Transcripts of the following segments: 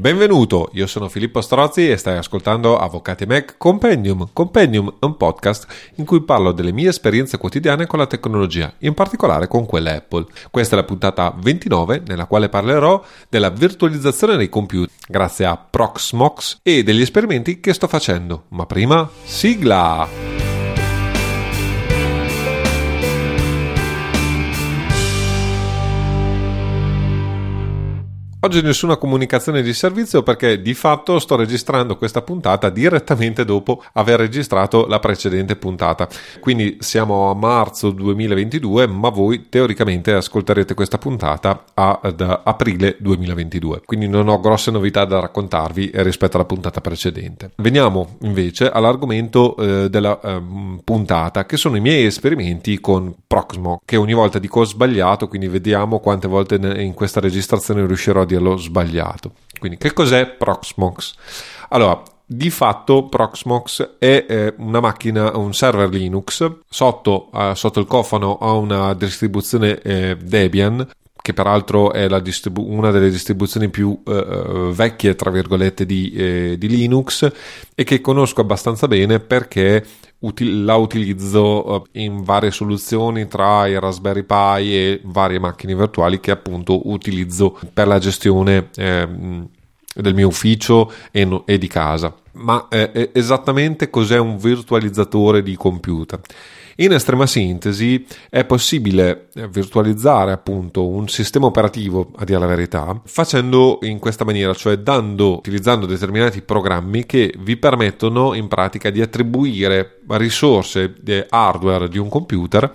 Benvenuto, io sono Filippo Strozzi e stai ascoltando Avvocati Mac Compendium. Compendium è un podcast in cui parlo delle mie esperienze quotidiane con la tecnologia, in particolare con quella Apple. Questa è la puntata 29 nella quale parlerò della virtualizzazione dei computer grazie a Proxmox e degli esperimenti che sto facendo. Ma prima, sigla! Oggi nessuna comunicazione di servizio perché di fatto sto registrando questa puntata direttamente dopo aver registrato la precedente puntata. Quindi siamo a marzo 2022, ma voi teoricamente ascolterete questa puntata ad aprile 2022. Quindi non ho grosse novità da raccontarvi rispetto alla puntata precedente. Veniamo invece all'argomento eh, della eh, puntata, che sono i miei esperimenti con Proxmo, che ogni volta dico sbagliato, quindi vediamo quante volte in questa registrazione riuscirò a dirlo sbagliato. Quindi che cos'è Proxmox? Allora, di fatto Proxmox è eh, una macchina, un server Linux, sotto, eh, sotto il cofano ha una distribuzione eh, Debian che peraltro è distribu- una delle distribuzioni più eh, eh, vecchie, tra virgolette, di, eh, di, Linux e che conosco abbastanza bene perché util- la utilizzo eh, in varie soluzioni tra i Raspberry Pi e varie macchine virtuali che appunto utilizzo per la gestione ehm, del mio ufficio e, no- e di casa. Ma eh, esattamente cos'è un virtualizzatore di computer? In estrema sintesi è possibile eh, virtualizzare appunto un sistema operativo, a dire la verità, facendo in questa maniera, cioè dando, utilizzando determinati programmi che vi permettono in pratica di attribuire risorse hardware di un computer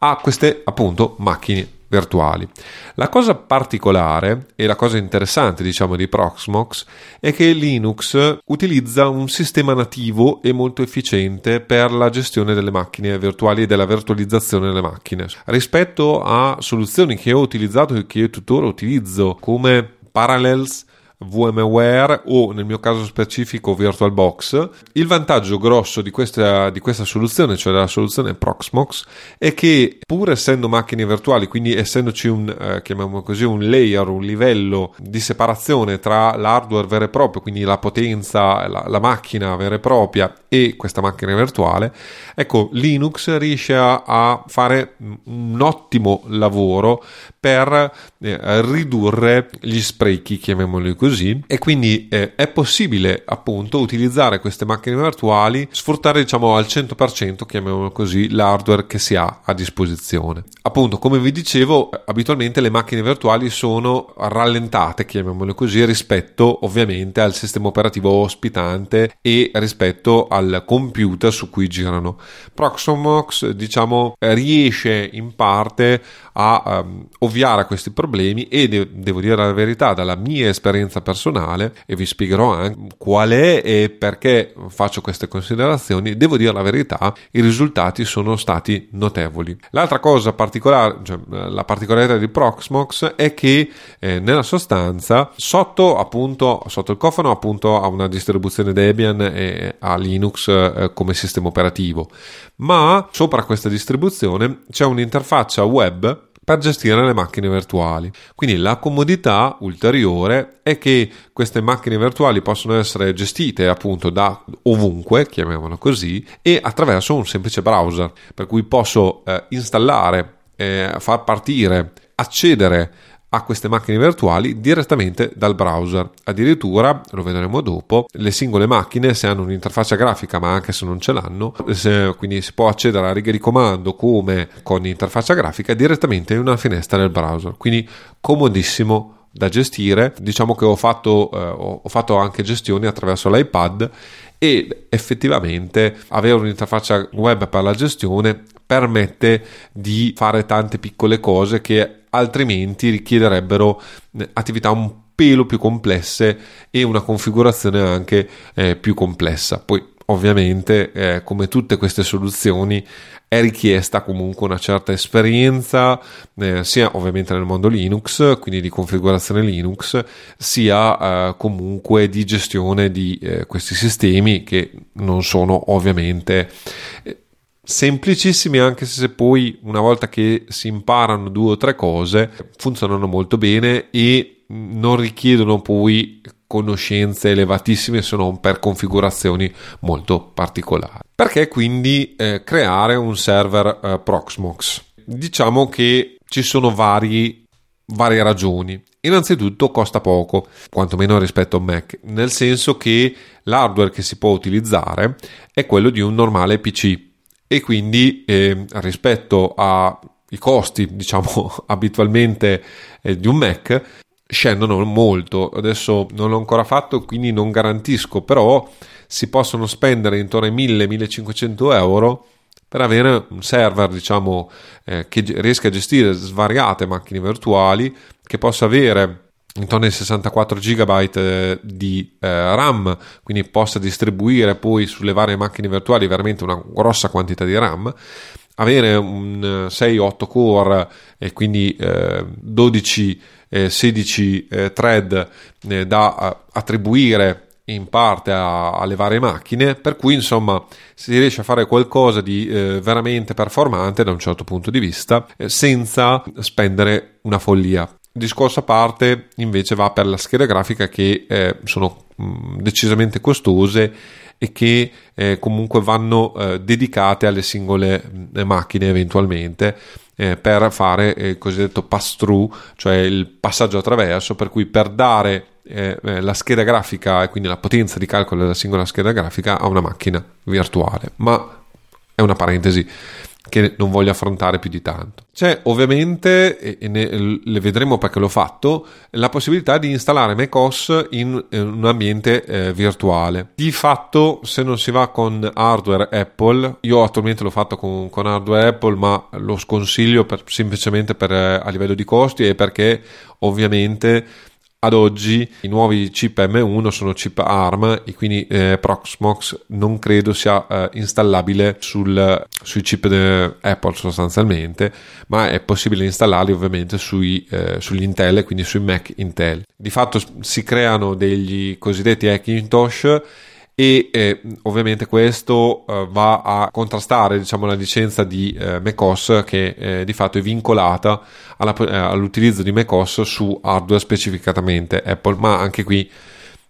a queste appunto macchine virtuali. La cosa particolare e la cosa interessante, diciamo, di Proxmox è che Linux utilizza un sistema nativo e molto efficiente per la gestione delle macchine virtuali e della virtualizzazione delle macchine. Rispetto a soluzioni che ho utilizzato e che io tuttora utilizzo come Parallels VMware o nel mio caso specifico VirtualBox. Il vantaggio grosso di questa, di questa soluzione, cioè della soluzione Proxmox, è che pur essendo macchine virtuali, quindi essendoci un, eh, chiamiamolo così, un layer, un livello di separazione tra l'hardware vero e proprio, quindi la potenza, la, la macchina vera e propria e questa macchina virtuale, ecco, Linux riesce a, a fare un ottimo lavoro per eh, ridurre gli sprechi, chiamiamoli così, e quindi eh, è possibile appunto utilizzare queste macchine virtuali, sfruttare diciamo al 100%, chiamiamolo così, l'hardware che si ha a disposizione. Appunto, come vi dicevo, abitualmente le macchine virtuali sono rallentate, chiamiamole così, rispetto ovviamente al sistema operativo ospitante e rispetto al computer su cui girano. Proxmox, diciamo, riesce in parte a um, ovviare a questi problemi e de- devo dire la verità dalla mia esperienza personale e vi spiegherò anche qual è e perché faccio queste considerazioni. Devo dire la verità i risultati sono stati notevoli. L'altra cosa particolare cioè, la particolarità di Proxmox è che eh, nella sostanza sotto appunto sotto il cofano appunto ha una distribuzione Debian e ha Linux eh, come sistema operativo. Ma sopra questa distribuzione c'è un'interfaccia web per gestire le macchine virtuali. Quindi la comodità ulteriore è che queste macchine virtuali possono essere gestite appunto da ovunque, chiamiamolo così, e attraverso un semplice browser, per cui posso eh, installare, eh, far partire, accedere a queste macchine virtuali direttamente dal browser. Addirittura, lo vedremo dopo, le singole macchine se hanno un'interfaccia grafica ma anche se non ce l'hanno, se, quindi si può accedere alla riga di comando come con interfaccia grafica direttamente in una finestra del browser. Quindi comodissimo da gestire. Diciamo che ho fatto, eh, ho fatto anche gestioni attraverso l'iPad e effettivamente avere un'interfaccia web per la gestione permette di fare tante piccole cose che altrimenti richiederebbero eh, attività un pelo più complesse e una configurazione anche eh, più complessa. Poi ovviamente eh, come tutte queste soluzioni è richiesta comunque una certa esperienza eh, sia ovviamente nel mondo Linux quindi di configurazione Linux sia eh, comunque di gestione di eh, questi sistemi che non sono ovviamente eh, semplicissimi anche se poi una volta che si imparano due o tre cose funzionano molto bene e non richiedono poi conoscenze elevatissime se non per configurazioni molto particolari. Perché quindi eh, creare un server eh, Proxmox? Diciamo che ci sono vari, varie ragioni. Innanzitutto costa poco, quantomeno rispetto a Mac, nel senso che l'hardware che si può utilizzare è quello di un normale PC e quindi eh, rispetto ai costi, diciamo, abitualmente eh, di un Mac, scendono molto. Adesso non l'ho ancora fatto, quindi non garantisco, però si possono spendere intorno ai 1000-1500 euro per avere un server, diciamo, eh, che riesca a gestire svariate macchine virtuali, che possa avere intorno ai 64 GB eh, di eh, RAM, quindi possa distribuire poi sulle varie macchine virtuali veramente una grossa quantità di RAM, avere un 6-8 eh, core e quindi eh, 12 16 eh, thread eh, da attribuire in parte a, alle varie macchine, per cui insomma si riesce a fare qualcosa di eh, veramente performante da un certo punto di vista eh, senza spendere una follia. Discorso a parte invece va per la scheda grafica che eh, sono mh, mm, decisamente costose e che eh, comunque vanno eh, dedicate alle singole mh, macchine eventualmente eh, per fare il cosiddetto pass through, cioè il passaggio attraverso, per cui per dare eh, eh, la scheda grafica e quindi la potenza di calcolo della singola scheda grafica a una macchina virtuale. Ma è una parentesi che non voglio affrontare più di tanto. C'è ovviamente, e ne, le vedremo perché l'ho fatto, la possibilità di installare macOS in, in un ambiente eh, virtuale. Di fatto, se non si va con hardware Apple, io attualmente l'ho fatto con, con hardware Apple, ma lo sconsiglio per, semplicemente per, eh, a livello di costi e perché ovviamente ad oggi i nuovi chip M1 sono chip ARM e quindi eh, Proxmox non credo sia eh, installabile sul, sui chip Apple sostanzialmente, ma è possibile installarli ovviamente sui, eh, sugli Intel, quindi sui Mac Intel. Di fatto si creano degli cosiddetti Hackintosh e eh, ovviamente questo eh, va a contrastare diciamo, la licenza di eh, macOS che eh, di fatto è vincolata alla, eh, all'utilizzo di macOS su hardware specificatamente Apple. Ma anche qui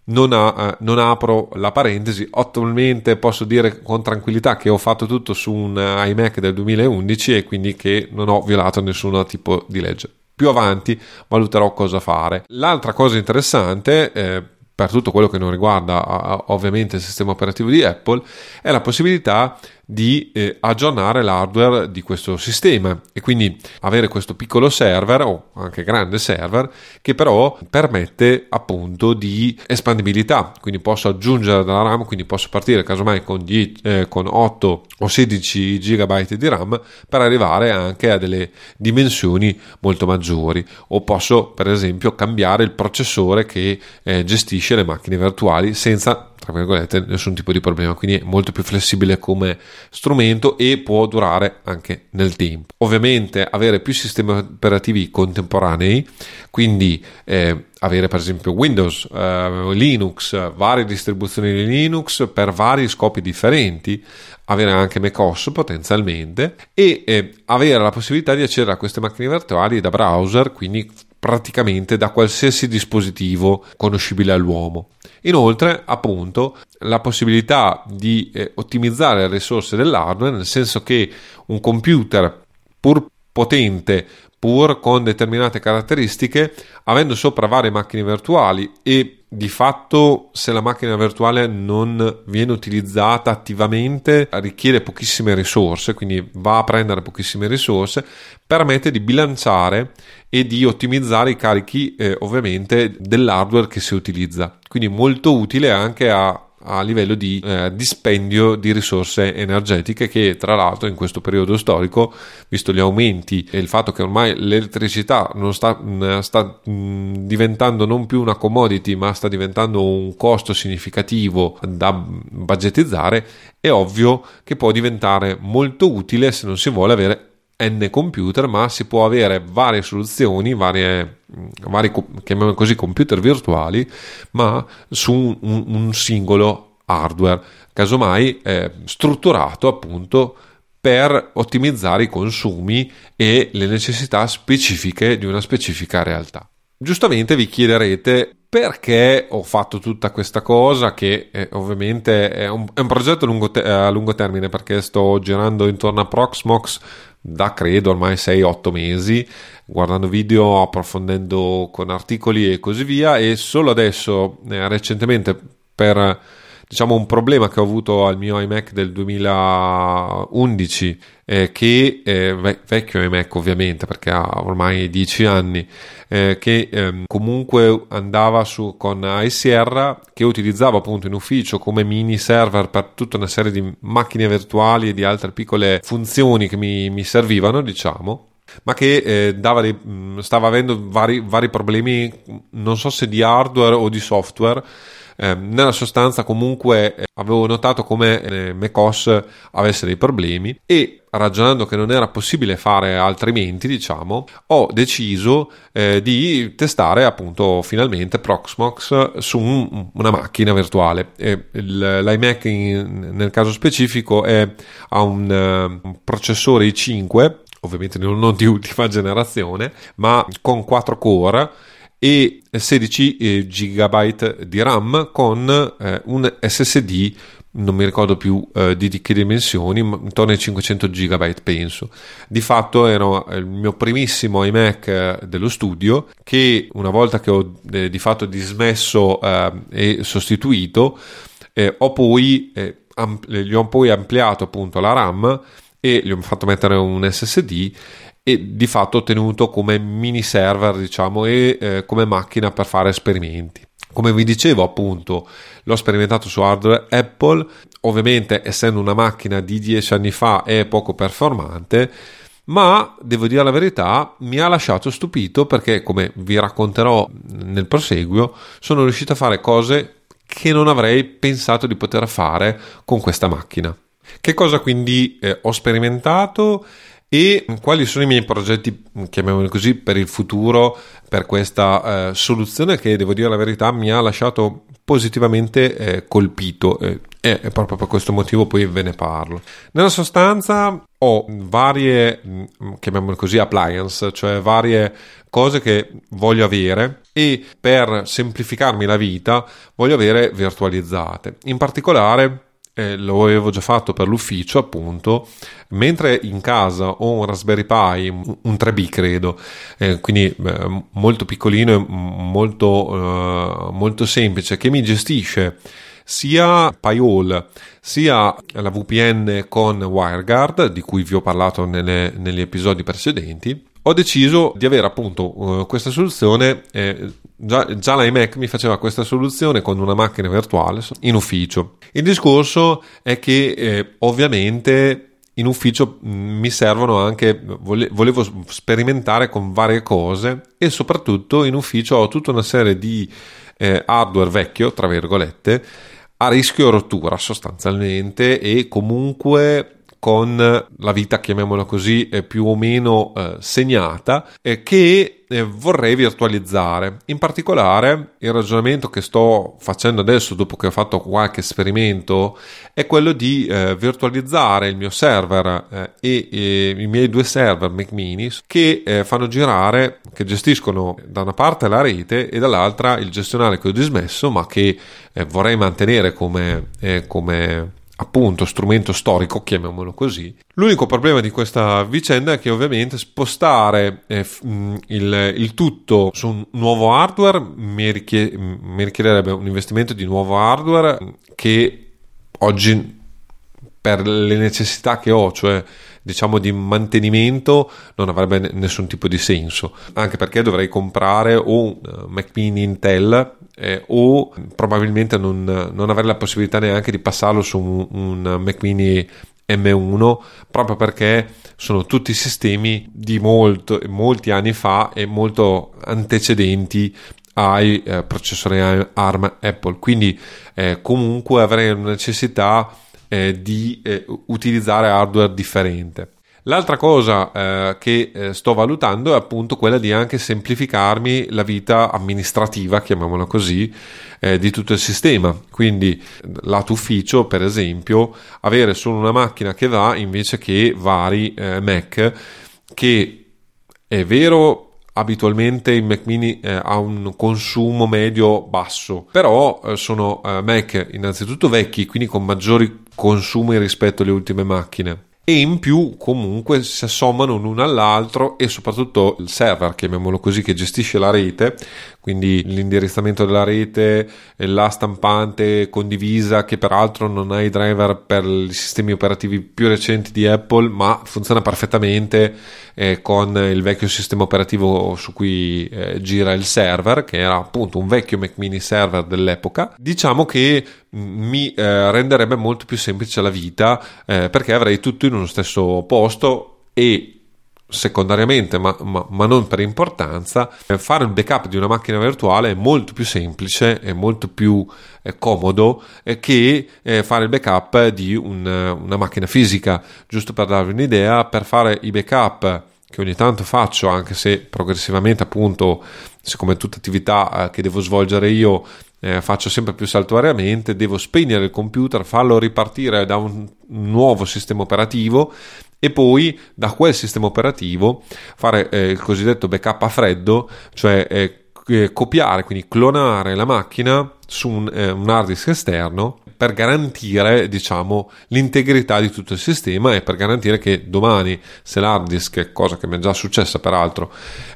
non, ha, eh, non, apro la parentesi. Attualmente posso dire con tranquillità che ho fatto tutto su un iMac del 2011 e quindi che non ho violato nessun tipo di legge. Più avanti valuterò cosa fare. L'altra cosa interessante per tutto quello che non riguarda ovviamente il sistema operativo di Apple è la possibilità di eh, aggiornare l'hardware di questo sistema e quindi avere questo piccolo server o anche grande server che però permette appunto di espandibilità. Quindi posso aggiungere dalla RAM quindi posso partire casomai con, 10, eh, con 8 o 16 GB di RAM per arrivare anche a delle dimensioni molto maggiori. O posso per esempio cambiare il processore che eh, gestisce le macchine virtuali senza tra virgolette, nessun tipo di problema, quindi è molto più flessibile come strumento e può durare anche nel tempo. Ovviamente avere più sistemi operativi contemporanei, quindi eh, avere per esempio Windows, eh, Linux, varie distribuzioni di Linux per vari scopi differenti, avere anche macOS potenzialmente e eh, avere la possibilità di accedere a queste macchine virtuali da browser, quindi praticamente da qualsiasi dispositivo conoscibile all'uomo. Inoltre, appunto, la possibilità di eh, ottimizzare le risorse dell'hardware, nel senso che un computer pur potente, pur con determinate caratteristiche, avendo sopra varie macchine virtuali e di fatto se la macchina virtuale non viene utilizzata attivamente richiede pochissime risorse, quindi va a prendere pochissime risorse, permette di bilanciare e di ottimizzare i carichi eh, ovviamente dell'hardware che si utilizza. Quindi molto utile anche a a livello di eh, dispendio di risorse energetiche che tra l'altro in questo periodo storico visto gli aumenti e il fatto che ormai l'elettricità non sta, mm, sta mm, diventando non più una commodity ma sta diventando un costo significativo da budgetizzare è ovvio che può diventare molto utile se non si vuole avere n computer, ma si può avere varie soluzioni, varie, vari, chiamiamolo così, computer virtuali, ma su un, un singolo hardware, casomai eh, strutturato appunto per ottimizzare i consumi e le necessità specifiche di una specifica realtà. Giustamente vi chiederete perché ho fatto tutta questa cosa che eh, ovviamente è un, è un progetto lungo, te- a lungo, termine perché sto girando intorno a Proxmox da credo ormai 6-8 mesi guardando video, approfondendo con articoli e così via e solo adesso eh, recentemente per diciamo un problema che ho avuto al mio iMac del 2011 eh, che eh, vecchio iMac ovviamente perché ha ormai 10 anni eh, che ehm, comunque andava su con iSierra che utilizzavo appunto in ufficio come mini server per tutta una serie di macchine virtuali e di altre piccole funzioni che mi, mi servivano diciamo ma che eh, dei, stava avendo vari, vari problemi non so se di hardware o di software eh, nella sostanza comunque eh, avevo notato come eh, macOS avesse dei problemi e ragionando che non era possibile fare altrimenti, diciamo, ho deciso eh, di testare appunto finalmente Proxmox su un, una macchina virtuale. E L'iMac in, nel caso specifico è, ha un, uh, un processore i5 ovviamente non di ultima generazione, ma con 4 core e 16 eh, GB di RAM con eh, un SSD non mi ricordo più eh, di, che dimensioni, ma intorno ai 500 GB penso. Di fatto era il mio primissimo iMac eh, dello studio che una volta che ho eh, di fatto dismesso eh, e sostituito, eh, ho poi, ampl- gli ho poi ampliato appunto la RAM e gli ho fatto mettere un SSD e di fatto tenuto come mini server diciamo e eh, come macchina per fare esperimenti. Come vi dicevo appunto l'ho sperimentato su hardware Apple. Ovviamente essendo una macchina di 10 anni fa è poco performante ma devo dire la verità mi ha lasciato stupito perché come vi racconterò nel proseguio sono riuscito a fare cose che non avrei pensato di poter fare con questa macchina. Che cosa quindi eh, ho sperimentato e quali sono i miei progetti, chiamiamoli così, per il futuro, per questa eh, soluzione che devo dire la verità mi ha lasciato positivamente eh, colpito eh, e proprio per questo motivo poi ve ne parlo. Nella sostanza ho varie, mm, chiamiamole così, appliance, cioè varie cose che voglio avere e per semplificarmi la vita voglio avere virtualizzate. In particolare eh, lo avevo già fatto per l'ufficio appunto, mentre in casa ho un Raspberry Pi, un 3B credo, eh, quindi eh, molto piccolino e molto, eh, molto semplice, che mi gestisce sia Pyhole sia la VPN con WireGuard, di cui vi ho parlato nelle, negli episodi precedenti, ho deciso di avere appunto uh, questa soluzione. Eh, già, già l'iMac mi faceva questa soluzione con una macchina virtuale in ufficio. Il discorso è che eh, ovviamente in ufficio mm, mi servono anche, volevo sperimentare con varie cose e soprattutto in ufficio ho tutta una serie di eh, hardware vecchio, tra virgolette, a rischio rottura sostanzialmente e comunque con la vita, chiamiamola così, più o meno eh, segnata, eh, che eh, vorrei virtualizzare. In particolare, il ragionamento che sto facendo adesso, dopo che ho fatto qualche esperimento, è quello di eh, virtualizzare il mio server eh, e, e, i miei due server Mac Mini che eh, fanno girare, che gestiscono da una parte la rete e dall'altra il gestionale che ho dismesso, ma che vorrei mantenere come, come appunto strumento storico, chiamiamolo così. L'unico problema di questa vicenda è che ovviamente spostare eh, mm, il, il, tutto su un nuovo hardware mi, richie- mi richiederebbe un investimento di nuovo hardware che oggi per le necessità che ho, cioè diciamo di mantenimento non avrebbe nessun tipo di senso anche perché dovrei comprare un eh, Mac mini Intel eh, o probabilmente non, non, avrei la possibilità neanche di passarlo su un, un Mac mini M1 proprio perché sono tutti sistemi di molto, molti anni fa e molto antecedenti ai eh, processori ARM Apple. Quindi eh, comunque avrei una necessità eh, di eh, utilizzare hardware differente L'altra cosa eh, che eh, sto valutando è appunto quella di anche semplificarmi la vita amministrativa, chiamiamola così, eh, di tutto il sistema. Quindi, lato ufficio, per esempio, avere solo una macchina che va invece che vari eh, Mac che è vero abitualmente il Mac mini eh, ha un consumo medio basso, però eh, sono eh, Mac innanzitutto vecchi, quindi con maggiori consumi rispetto alle ultime macchine e in più comunque si assommano l'uno all'altro e soprattutto il server, chiamiamolo così, che gestisce la rete, quindi l'indirizzamento della rete, la stampante condivisa che peraltro non ha i driver per i sistemi operativi più recenti di Apple, ma funziona perfettamente eh, con il vecchio sistema operativo su cui eh, gira il server, che era appunto un vecchio Mac mini server dell'epoca. Diciamo che mi eh, renderebbe molto più semplice la vita eh, perché avrei tutto uno stesso posto e secondariamente, ma, ma, ma, non per importanza, eh, fare il backup di una macchina virtuale è molto più semplice e molto più eh, comodo eh, che eh, fare il backup di un, una macchina fisica. Giusto per darvi un'idea, per fare i backup che ogni tanto faccio, anche se progressivamente, appunto, siccome è tutta attività eh, che devo svolgere io, eh, faccio sempre più saltuariamente, devo spegnere il computer, farlo ripartire da un nuovo sistema operativo e poi da quel sistema operativo fare eh, il cosiddetto backup a freddo, cioè eh, eh copiare, quindi clonare la macchina su un, eh, un hard disk esterno per garantire diciamo, l'integrità di tutto il sistema e per garantire che domani se l'hard disk, cosa che mi è già successa peraltro,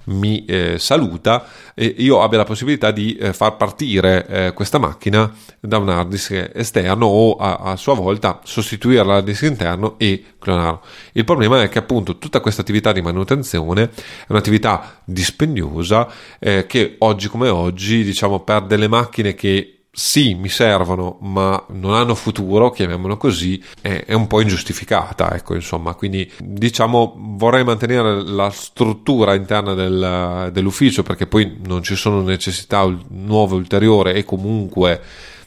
mi eh, saluta, eh, io abbia la possibilità di eh, far partire eh, questa macchina da un hard disk esterno o a, a sua volta sostituire l'hard disk interno e clonarlo. Il problema è che appunto tutta questa attività di manutenzione è un'attività dispendiosa eh, che oggi come oggi diciamo per delle macchine che sì, mi servono, ma non hanno futuro, chiamiamolo così, è, è un po' ingiustificata, ecco, insomma, quindi diciamo vorrei mantenere la struttura interna del, dell'ufficio perché poi non ci sono necessità nuove ulteriori e comunque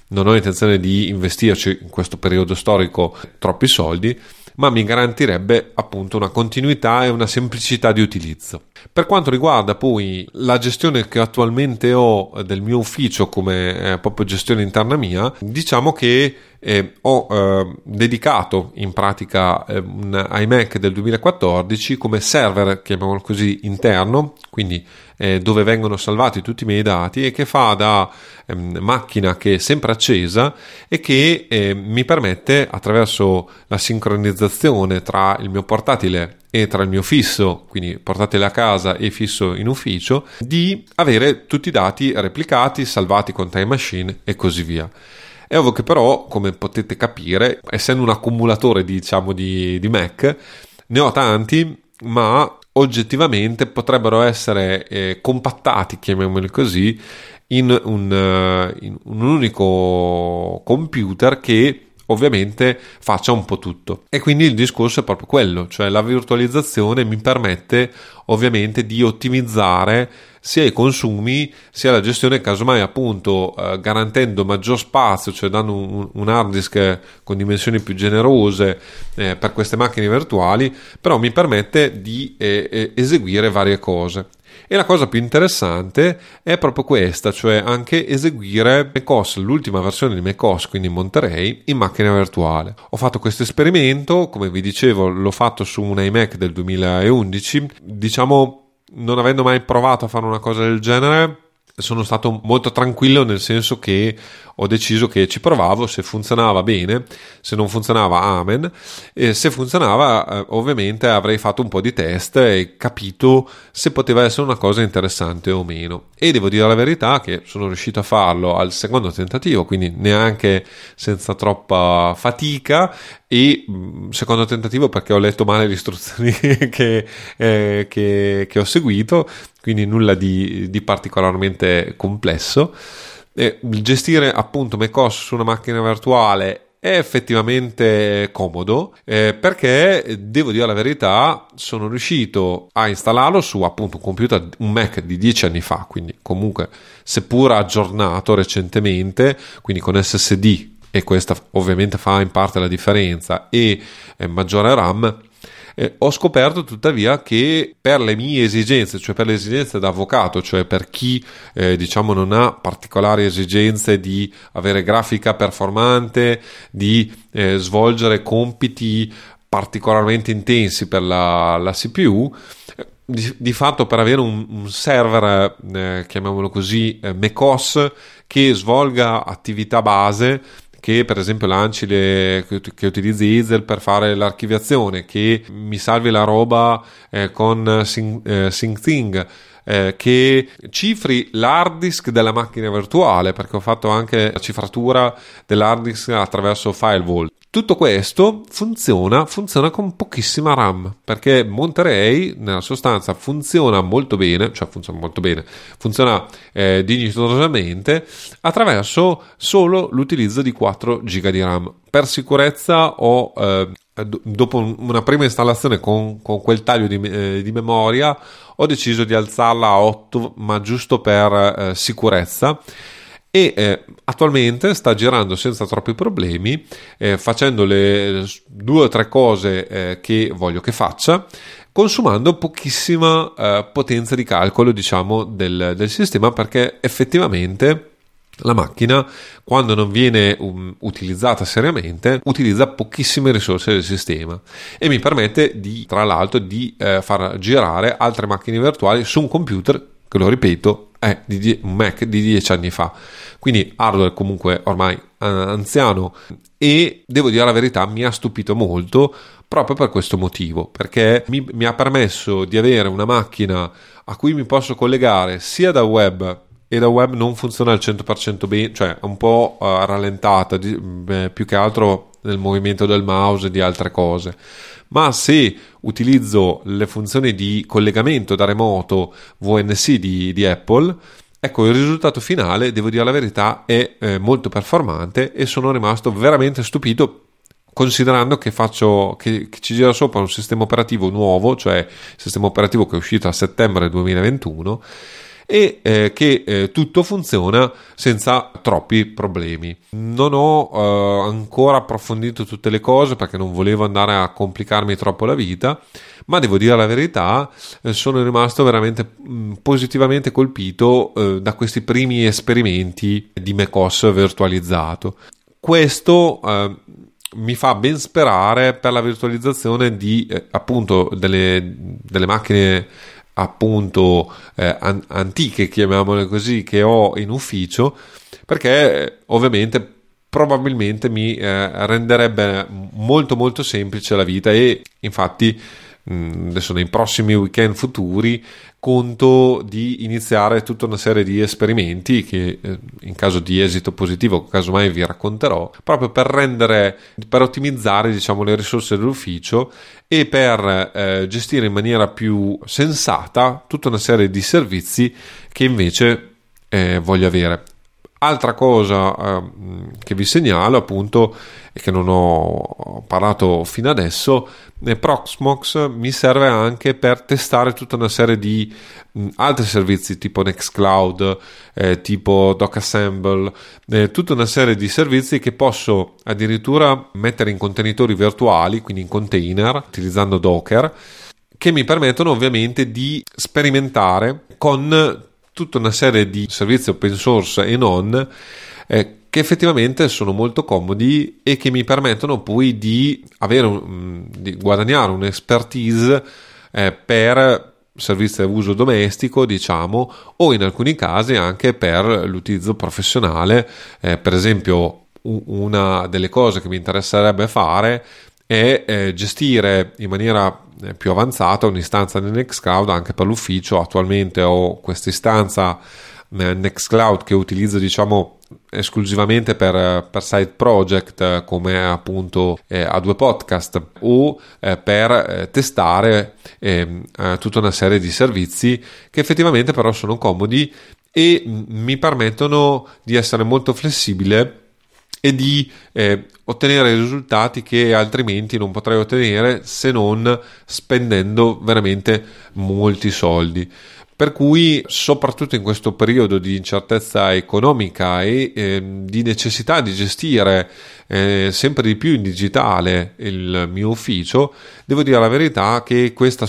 non ho intenzione di investirci in questo periodo storico troppi soldi ma mi garantirebbe appunto una continuità e una semplicità di utilizzo. Per quanto riguarda poi la gestione che attualmente ho del mio ufficio come eh, proprio gestione interna mia, diciamo che eh, ho eh, dedicato in pratica eh, un iMac del 2014 come server, chiamiamolo così, interno, quindi eh, dove vengono salvati tutti i miei dati e che fa da ehm, macchina che è sempre accesa e che eh, mi permette attraverso la sincronizzazione tra il mio portatile e tra il mio fisso, quindi portatile a casa e fisso in ufficio, di avere tutti i dati replicati, salvati con Time Machine e così via. È ovvio che però, come potete capire, essendo un accumulatore diciamo di, di Mac, ne ho tanti, ma oggettivamente potrebbero essere eh, compattati, chiamiamoli così, in un, uh, in un unico computer che ovviamente faccia un po' tutto. E quindi il discorso è proprio quello, cioè la virtualizzazione mi permette ovviamente di ottimizzare sia i consumi sia la gestione, casomai appunto eh, garantendo maggior spazio, cioè dando un, un hard disk con dimensioni più generose eh, per queste macchine virtuali, però mi permette di eh, eh eseguire varie cose. E la cosa più interessante è proprio questa, cioè anche eseguire macOS, l'ultima versione di macOS, quindi Monterey, in macchina virtuale. Ho fatto questo esperimento, come vi dicevo, l'ho fatto su un iMac del 2011, diciamo non avendo mai provato a fare una cosa del genere, sono stato molto tranquillo nel senso che ho deciso che ci provavo, se funzionava bene, se non funzionava amen, e se funzionava eh, ovviamente avrei fatto un po' di test e capito se poteva essere una cosa interessante o meno. E devo dire la verità che sono riuscito a farlo al secondo tentativo, quindi neanche senza troppa fatica e mm, secondo tentativo perché ho letto male le istruzioni che, eh, che, che ho seguito, quindi nulla di, di particolarmente complesso. E gestire appunto macOS su una macchina virtuale è effettivamente comodo eh, perché devo dire la verità sono riuscito a installarlo su appunto un computer un Mac di dieci anni fa quindi comunque seppur aggiornato recentemente quindi con SSD e questa ovviamente fa in parte la differenza e eh, maggiore RAM eh, ho scoperto tuttavia che per le mie esigenze, cioè per le esigenze da avvocato, cioè per chi eh, diciamo non ha particolari esigenze di avere grafica performante, di eh, svolgere compiti particolarmente intensi per la, la CPU, di, di, fatto per avere un, un server, eh, chiamiamolo così, eh, macOS che svolga attività base che per esempio lanci le, che utilizzi Easel per fare l'archiviazione, che mi salvi la roba eh, con Sync, eh, SyncThing, eh, che cifri l'hard disk della macchina virtuale, perché ho fatto anche la cifratura dell'hard disk attraverso Firewall. Tutto questo funziona, funziona con pochissima RAM perché Monterey nella sostanza funziona molto bene, cioè funziona molto bene, funziona eh, dignitosamente attraverso solo l'utilizzo di 4 GB di RAM. Per sicurezza ho eh, dopo una prima installazione con, con quel taglio di, eh, di, memoria ho deciso di alzarla a 8 ma giusto per eh, sicurezza e eh, attualmente sta girando senza troppi problemi eh, facendo le due o tre cose eh, che voglio che faccia consumando pochissima eh, potenza di calcolo diciamo del, del sistema perché effettivamente la macchina, quando non viene um, utilizzata seriamente, utilizza pochissime risorse del sistema e mi permette di, tra l'altro, di eh, far girare altre macchine virtuali su un computer che, lo ripeto, è di, un Mac di 10 anni fa. Quindi hardware comunque ormai anziano e devo dire la verità mi ha stupito molto proprio per questo motivo perché mi, mi ha permesso di avere una macchina a cui mi posso collegare sia da web e la web non funziona al 100% bene, cioè un po' uh, rallentata, beh, più che altro nel movimento del mouse e di altre cose. Ma se utilizzo le funzioni di collegamento da remoto VNC di, di Apple, ecco il risultato finale, devo dire la verità, è eh, molto performante e sono rimasto veramente stupito considerando che, faccio, che, che, ci gira sopra un sistema operativo nuovo, cioè il sistema operativo che è uscito a settembre 2021 e eh, che eh, tutto funziona senza troppi problemi. Non ho eh, ancora approfondito tutte le cose perché non volevo andare a complicarmi troppo la vita, ma devo dire la verità, eh, sono rimasto veramente mh, mm, positivamente colpito eh, da questi primi esperimenti di macOS virtualizzato. Questo eh, mi fa ben sperare per la virtualizzazione di appunto delle, delle macchine appunto eh, an- antiche, chiamiamole così, che ho in ufficio, perché ovviamente probabilmente mi eh, renderebbe molto molto semplice la vita e infatti adesso nei prossimi weekend futuri conto di iniziare tutta una serie di esperimenti che eh, in caso di esito positivo casomai vi racconterò proprio per rendere per ottimizzare diciamo le risorse dell'ufficio e per eh, gestire in maniera più sensata tutta una serie di servizi che invece eh, voglio avere Altra cosa eh, che vi segnalo appunto e che non ho parlato fino adesso, eh, Proxmox mi serve anche per testare tutta una serie di mh, altri servizi tipo Nextcloud, eh, tipo DocAssemble, eh, tutta una serie di servizi che posso addirittura mettere in contenitori virtuali, quindi in container, utilizzando Docker che mi permettono ovviamente di sperimentare con tutta una serie di servizi open source e non eh, che effettivamente sono molto comodi e che mi permettono poi di, avere un, di guadagnare un'expertise eh, per servizi a uso domestico, diciamo, o in alcuni casi anche per l'utilizzo professionale. Eh, per esempio, una delle cose che mi interesserebbe fare è eh, gestire in maniera più avanzata un'istanza di Nextcloud anche per l'ufficio. Attualmente ho questa istanza eh, Nextcloud che utilizzo diciamo esclusivamente per, per side project come appunto eh, A2 Podcast o eh, per eh, testare ehm, eh, tutta una serie di servizi che effettivamente però sono comodi e mi permettono di essere molto flessibile e di eh, ottenere risultati che altrimenti non potrei ottenere se non spendendo veramente molti soldi. Per cui, soprattutto in questo periodo di incertezza economica e eh, di necessità di gestire eh, sempre di più in digitale il mio ufficio, devo dire la verità che, questa,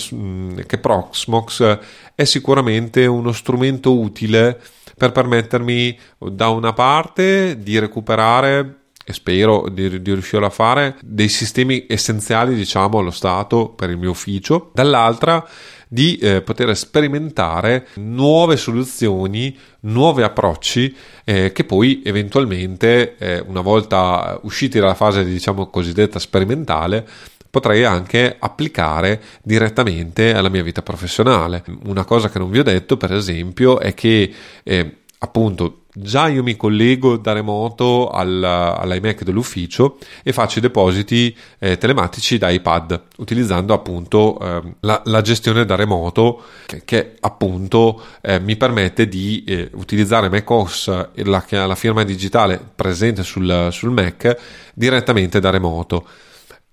che Proxmox è sicuramente uno strumento utile per permettermi da una parte di recuperare e spero di, di riuscire a fare dei sistemi essenziali diciamo allo Stato per il mio ufficio dall'altra di eh, poter sperimentare nuove soluzioni, nuovi approcci eh, che poi eventualmente eh, una volta usciti dalla fase diciamo cosiddetta sperimentale potrei anche applicare direttamente alla mia vita professionale. Una cosa che non vi ho detto, per esempio, è che eh, appunto già io mi collego da remoto alla, all'iMac dell'ufficio e faccio i depositi eh, telematici da iPad utilizzando appunto eh, la, la, gestione da remoto che, che appunto eh, mi permette di eh, utilizzare macOS e la, la firma digitale presente sul, sul Mac direttamente da remoto.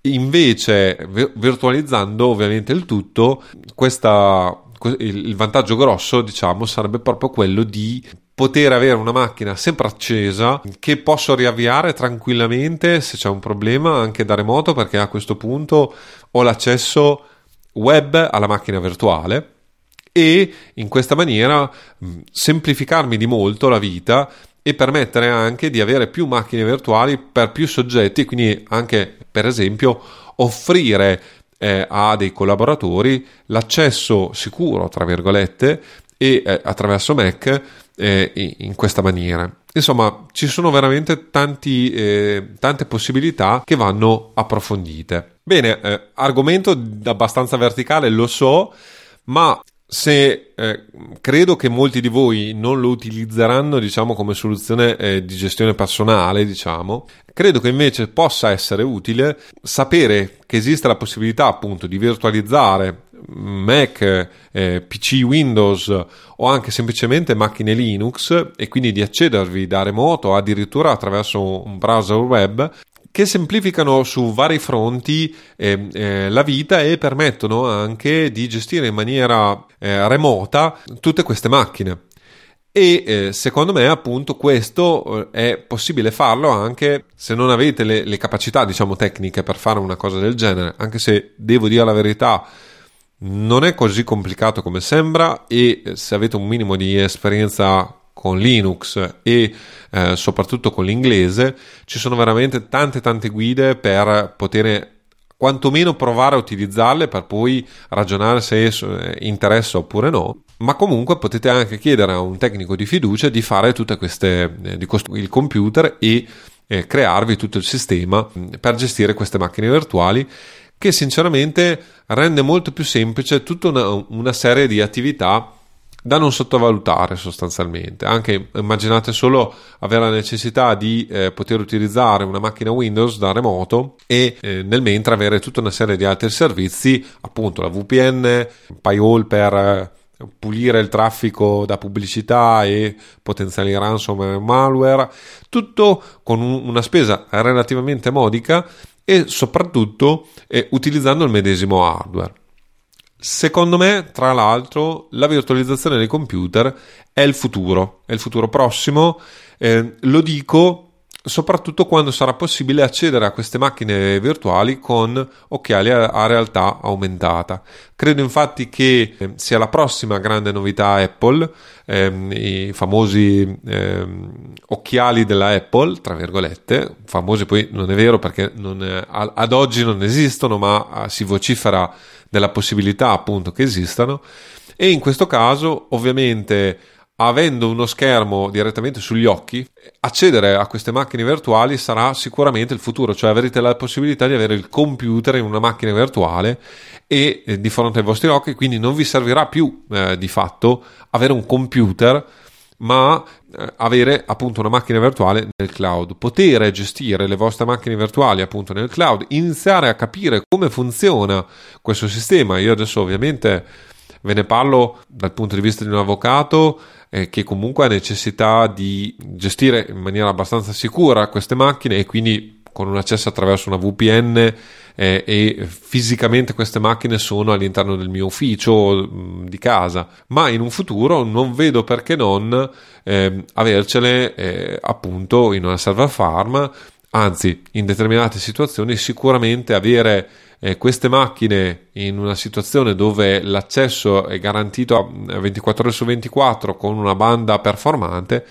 Invece, virtualizzando ovviamente il tutto, questa, il vantaggio grosso, diciamo, sarebbe proprio quello di poter avere una macchina sempre accesa che posso riavviare tranquillamente se c'è un problema anche da remoto perché a questo punto ho l'accesso web alla macchina virtuale e in questa maniera semplificarmi di molto la vita e permettere anche di avere più macchine virtuali per più soggetti quindi anche per esempio offrire eh, a dei collaboratori l'accesso sicuro tra virgolette e eh, attraverso Mac eh, in questa maniera. Insomma ci sono veramente tanti, eh, tante possibilità che vanno approfondite. Bene eh, argomento abbastanza verticale lo so ma se eh, credo che molti di voi non lo utilizzeranno diciamo come soluzione eh, di gestione personale diciamo. Credo che invece possa essere utile sapere che esiste la possibilità appunto di virtualizzare Mac, eh, PC Windows o anche semplicemente macchine Linux e quindi di accedervi da remoto addirittura attraverso un browser web che semplificano su vari fronti eh, eh, la vita e permettono anche di gestire in maniera eh, remota tutte queste macchine. E eh, secondo me, appunto, questo eh, è possibile farlo anche se non avete le, le capacità, diciamo, tecniche per fare una cosa del genere. Anche se devo dire la verità, non è così complicato come sembra e eh, se avete un minimo di esperienza con Linux e eh, soprattutto con l'inglese, ci sono veramente tante tante guide per poter quantomeno provare a utilizzarle per poi ragionare se eh, interessa oppure no. Ma comunque potete anche chiedere a un tecnico di fiducia di fare tutte queste, eh, di costruire il computer e eh, crearvi tutto il sistema mm, per gestire queste macchine virtuali che sinceramente rende molto più semplice tutta una, una serie di attività da non sottovalutare sostanzialmente. Anche immaginate solo avere la necessità di eh, poter utilizzare una macchina Windows da remoto e eh, nel mentre avere tutta una serie di altri servizi, appunto la VPN, Payol per eh, pulire il traffico da pubblicità e potenziali ransomware e malware, tutto con un, una spesa relativamente modica e soprattutto eh, utilizzando il medesimo hardware. Secondo me, tra l'altro, la virtualizzazione dei computer è il futuro, è il futuro prossimo. Eh, lo dico soprattutto quando sarà possibile accedere a queste macchine virtuali con occhiali a, realtà aumentata. Credo infatti che eh, sia la prossima grande novità Apple, ehm, i famosi ehm, occhiali della Apple, tra virgolette, famosi poi non è vero perché è, ad oggi non esistono, ma ah, si vocifera della possibilità appunto che esistano e in questo caso ovviamente avendo uno schermo direttamente sugli occhi, accedere a queste macchine virtuali sarà sicuramente il futuro, cioè avrete la possibilità di avere il computer in una macchina virtuale e eh, di fronte ai vostri occhi, quindi non vi servirà più eh, di fatto avere un computer ma eh, avere appunto una macchina virtuale nel cloud, poter gestire le vostre macchine virtuali appunto nel cloud, iniziare a capire come funziona questo sistema. Io adesso ovviamente ve ne parlo dal punto di vista di un avvocato eh, che comunque ha necessità di gestire in maniera abbastanza sicura queste macchine e quindi con un accesso attraverso una VPN eh, e fisicamente queste macchine sono all'interno del mio ufficio mh, mm, di casa, ma in un futuro non vedo perché non eh, avercele eh, appunto in una server farm, anzi in determinate situazioni sicuramente avere eh, queste macchine in una situazione dove l'accesso è garantito a 24 ore su 24 con una banda performante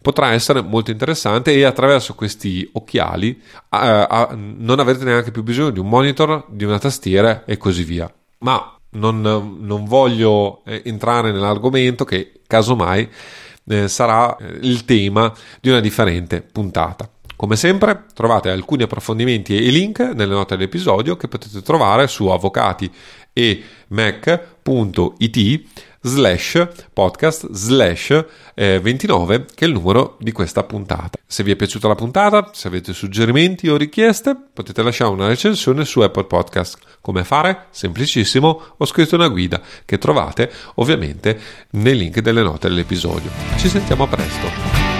potrà essere molto interessante e attraverso questi occhiali a, non avrete neanche più bisogno di un monitor, di una tastiera e così via. Ma non, non voglio eh, entrare nell'argomento che casomai eh, sarà eh, il tema di una differente puntata. Come sempre trovate alcuni approfondimenti e link nelle note dell'episodio che potete trovare su avvocati e mac.it slash podcast slash 29 eh, che è il numero di questa puntata. Se vi è piaciuta la puntata, se avete suggerimenti o richieste, potete lasciare una recensione su Apple Podcast. Come fare? Semplicissimo, ho scritto una guida che trovate ovviamente nei link delle note dell'episodio. Ci sentiamo presto.